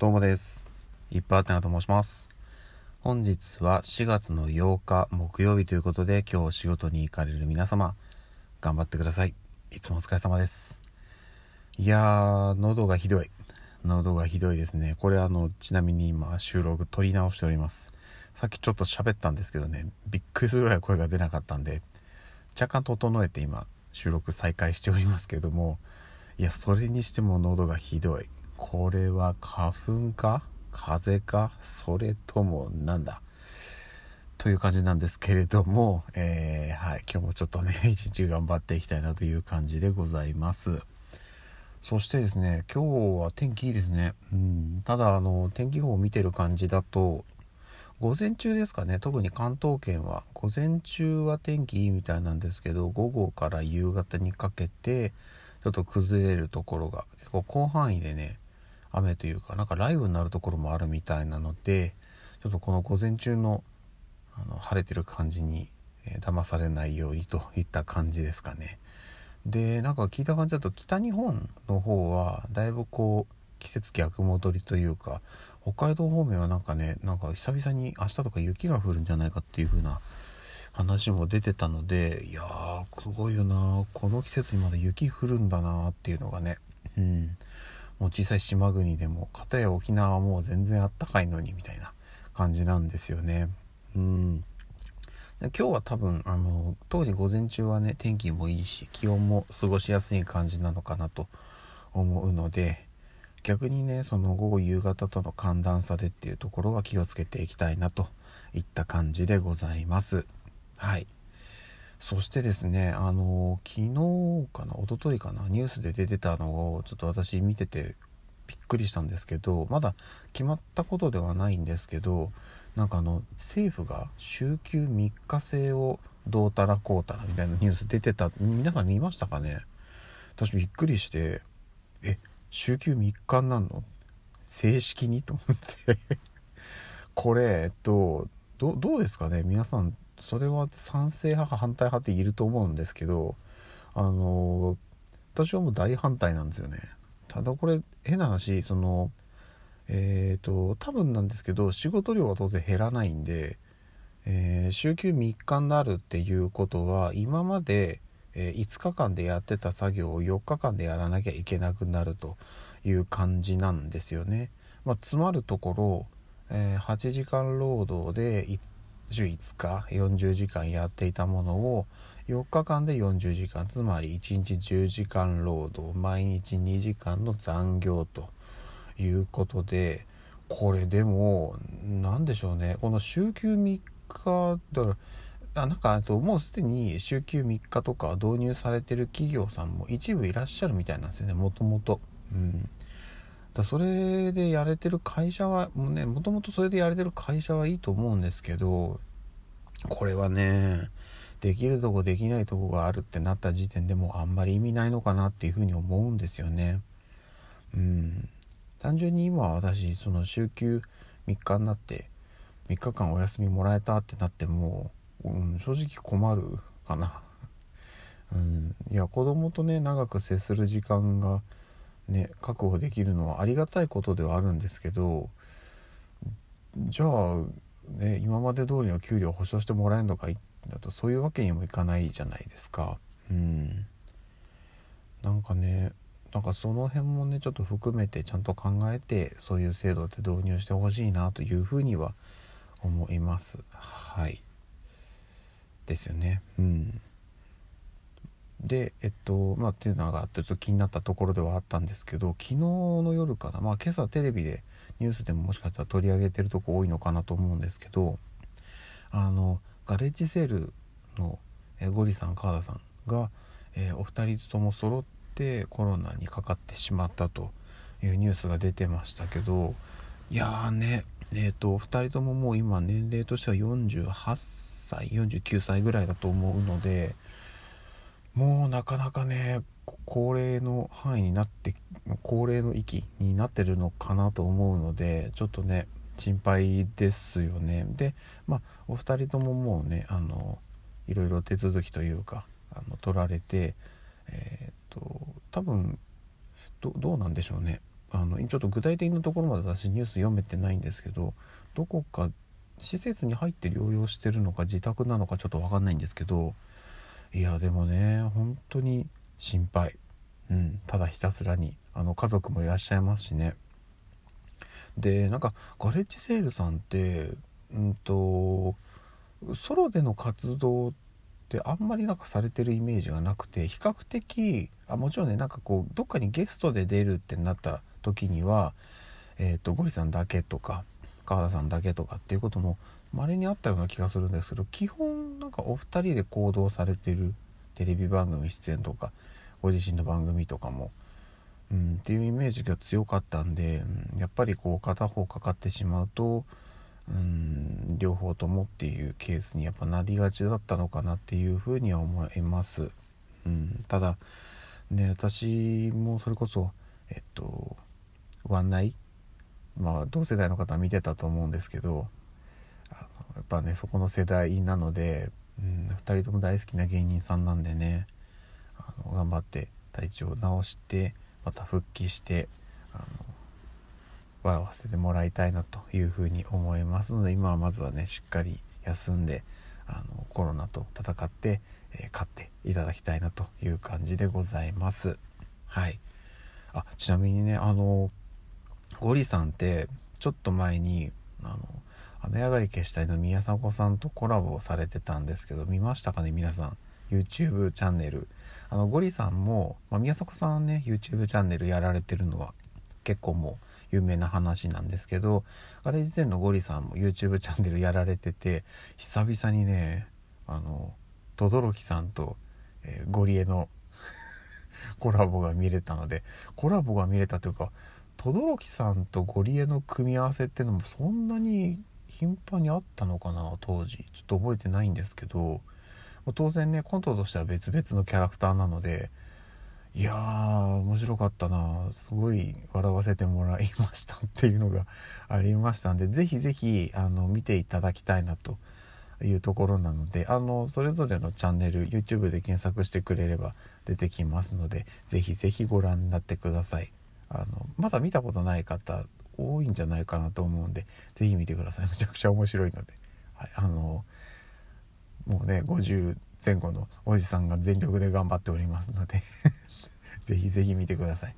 どうもです。いっぱいあてなと申します。本日は4月の8日木曜日ということで今日仕事に行かれる皆様頑張ってください。いつもお疲れ様です。いやー、喉がひどい。喉がひどいですね。これあの、ちなみに今収録撮り直しております。さっきちょっと喋ったんですけどね、びっくりするぐらい声が出なかったんで、若干整えて今収録再開しておりますけども、いや、それにしても喉がひどい。これは花粉か？風邪か？それともなんだ？という感じなんですけれども、えーはい、今日もちょっとね、一日頑張っていきたいなという感じでございます。そしてですね、今日は天気いいですね。うん、ただ、あの、天気予報を見てる感じだと、午前中ですかね、特に関東圏は、午前中は天気いいみたいなんですけど、午後から夕方にかけて、ちょっと崩れるところが、結構広範囲でね、雨というか、なんか雷雨になるところもあるみたいなので、ちょっとこの午前中のあの晴れてる感じに、えー騙されないようにといった感じですかね。でなんか聞いた感じだと北日本の方はだいぶこう季節逆戻りというか北海道方面はなんかねなんか久々に明日とか雪が降るんじゃないかっていう風な話も出てたのでいやーすごいよなこの季節にまだ雪降るんだなっていうのがねうんもう小さい島国でも片や沖縄はもう全然あったかいのにみたいな感じなんですよね。うん。で今日は多分あの特に午前中はね天気もいいし気温も過ごしやすい感じなのかなと思うので逆にねその午後夕方との寒暖差でっていうところは気をつけていきたいなといった感じでございます。はい。そしてですねあの昨日かな一昨日かなニュースで出てたのをちょっと私見ててびっくりしたんですけどまだ決まったことではないんですけどなんかあの政府が週休3日制をどうたらこうたらみたいなニュース出てた皆さん見ましたかね？私びっくりしてえ週休3日になるの？正式に？と思って。これえっとどうですかね？皆さんそれは賛成派か反対派っていると思うんですけどあの私はもう大反対なんですよねただこれ変な話そのえー、と多分なんですけど仕事量は当然減らないんで、えー週休3日になるっていうことは今まで、え5日間でやってた作業を4日間でやらなきゃいけなくなるという感じなんですよね。まあ、つまるところ、えー8時間労働でい週5日40時間やっていたものを4日間で40時間つまり1日10時間労働毎日2時間の残業と。いうことでこれでも何でしょうねこの週休3日だからあなんかあともうすでに週休3日とか導入されてる企業さんも一部いらっしゃるみたいなんですよねもともと。うんだそれでやれてる会社はもうねもともとそれでやれてる会社はいいと思うんですけどこれはねできるとこできないとこがあるってなった時点でもうあんまり意味ないのかなっていうふうに思うんですよね。うん単純に今私その週休3日になって3日間お休みもらえたってなっても、うん、正直困るかな。うん、いや子供とね長く接する時間がね確保できるのはありがたいことではあるんですけどじゃあね今まで通りの給料を保証してもらえるのかいだとそういうわけにもいかないじゃないですか。うん、なんかねなんかその辺もねちょっと含めてちゃんと考えてそういう制度って導入してほしいなというふうには思います。はい。ですよね。うん。でえっとまあっていうのがあってちょっと気になったところではあったんですけど昨日の夜かなまあ今朝テレビでニュースでももしかしたら取り上げてるとこ多いのかなと思うんですけどあのガレッジセールのえゴリさん川田さんが、えーお二人とも揃ってコロナにかかってしまったというニュースが出てましたけどいやーねえっ、と2人とももう今年齢としては48歳49歳ぐらいだと思うのでもうなかなかね高齢の範囲になって高齢の域になってるのかなと思うのでちょっとね心配ですよね。でまあお二人とももうねあのいろいろ手続きというかあの取られてえーっと多分どどうなんでしょうね。あのちょっと具体的なところまで私ニュース読めてないんですけどどこか施設に入って療養してるのか自宅なのかちょっと分かんないんですけどいやでもね本当に心配、うん、ただひたすらにあの家族もいらっしゃいますしね。でなんかガレッジセールさんってうんとソロでの活動ってあんまりなんかされてるイメージがなくて比較的あもちろんねなんかこうどっかにゲストで出るってなった時には、えーと、ゴリさんだけとか川田さんだけとかっていうことも稀にあったような気がするんですけど基本なんかお二人で行動されてるテレビ番組出演とかご自身の番組とかも、うん、っていうイメージが強かったんで、うん、やっぱりこう片方かかってしまうと、うん、両方ともっていうケースにやっぱなりがちだったのかなっていうふうには思います。うん、ただね私もそれこそえっとワンナイまあ同世代の方は見てたと思うんですけどやっぱねそこの世代なので、2人とも大好きな芸人さんなんでね。あの頑張って体調を治してまた復帰してあの笑わせてもらいたいなというふうに思いますので今はまずはねしっかり休んであのコロナと戦って、えー、勝っていただきたいなという感じでございます。はい。あちなみにねあのゴリさんってちょっと前にあの雨上がり消したいの宮迫さんとコラボをされてたんですけど見ましたかね皆さん。YouTube チャンネル。あのゴリさんも、まあ、宮迫さんね YouTube チャンネルやられてるのは結構もう有名な話なんですけどガレージゼンのゴリさんも YouTube チャンネルやられてて久々にねあの轟さんと、えー、ゴリエの コラボが見れたのでコラボが見れたというか轟さんとゴリエの組み合わせっていうのもそんなに頻繁にあったのかな当時。ちょっと覚えてないんですけど。当然ねコントとしては別々のキャラクターなので。いやー面白かったな。すごい笑わせてもらいましたっていうのがありましたんで。是非是非見ていただきたいなというところなので。あのそれぞれのチャンネル YouTube で検索してくれれば出てきますので。是非是非ご覧になってください。あのまだ見たことない方多いんじゃないかなと思うんで是非見てください。めちゃくちゃ面白いので、はい、あのもうね50前後のおじさんが全力で頑張っておりますので是非是非見てください。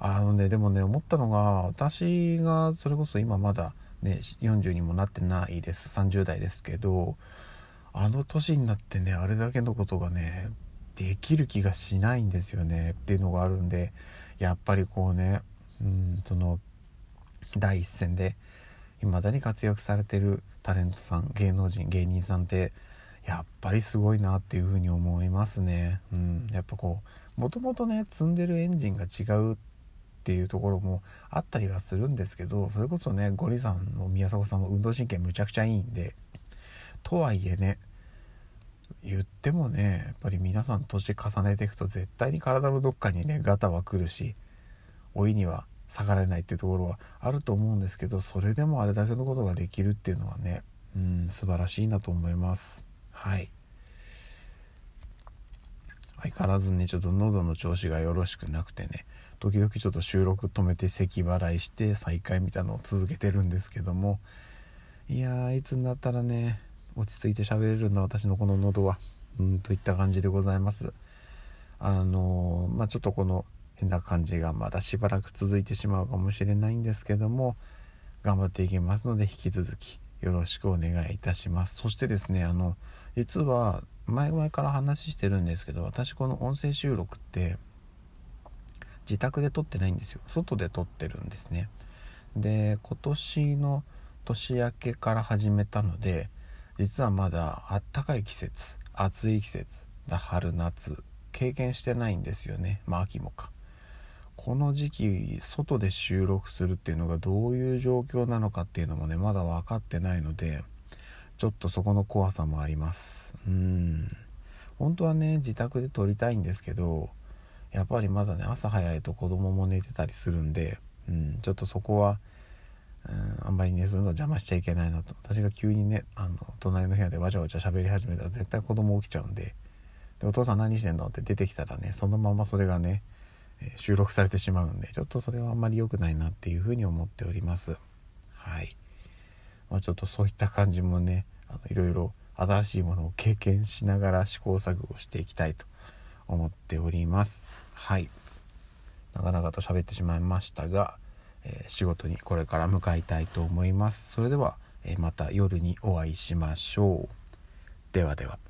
あのねでもね思ったのが私がそれこそ今まだね40にもなってないです。30代ですけどあの年になってねあれだけのことがねできる気がしないんですよね。っていうのがあるんでやっぱりこうねうんその第一線で未だに活躍されてるタレントさん芸能人芸人さんってやっぱりすごいなっていうふうに思いますね。うん、やっぱこうもともとね積んでるエンジンが違うっていうところもあったりはするんですけどそれこそねゴリさんの宮迫さんも運動神経むちゃくちゃいいんでとはいえね言ってもねやっぱり皆さん年重ねていくと絶対に体のどっかにねガタは来るし老いには下がれないっていうところはあると思うんですけどそれでもあれだけのことができるっていうのはねうん素晴らしいなと思います。はい。相変わらずねちょっと喉の調子がよろしくなくてね時々ちょっと収録止めて咳払いして再開みたいなのを続けてるんですけどもいやーいつになったらね落ち着いて喋れるんだ私のこの喉はうんといった感じでございます。あのー、まあちょっとこの変な感じがまだしばらく続いてしまうかもしれないんですけども頑張っていきますので引き続きよろしくお願いいたします。そしてですねあの実は前々から話してるんですけど私この音声収録って自宅で撮ってないんですよ。外で撮ってるんですね。で今年の年明けから始めたので実はまだあったかい季節暑い季節春夏経験してないんですよね。まあ秋もか。この時期外で収録するっていうのがどういう状況なのかっていうのもねまだ分かってないのでちょっとそこの怖さもあります。うん。本当はね自宅で撮りたいんですけどやっぱりまだね朝早いと子供も寝てたりするんで、うん、ちょっとそこは、うん、あんまりねそういうの邪魔しちゃいけないなと。私が急にねあの隣の部屋でわちゃわちゃ喋り始めたら絶対子供起きちゃうんででお父さん何してんの？って出てきたらねそのままそれがね、収録されてしまうんでちょっとそれはあんまり良くないなっていうふうに思っております。はい、まあ、ちょっとそういった感じもねあのいろいろ新しいものを経験しながら試行錯誤していきたいと思っております。はい。長々と喋ってしまいましたが、えー、仕事にこれから向かいたいと思います。それでは、えー、また夜にお会いしましょう。ではでは。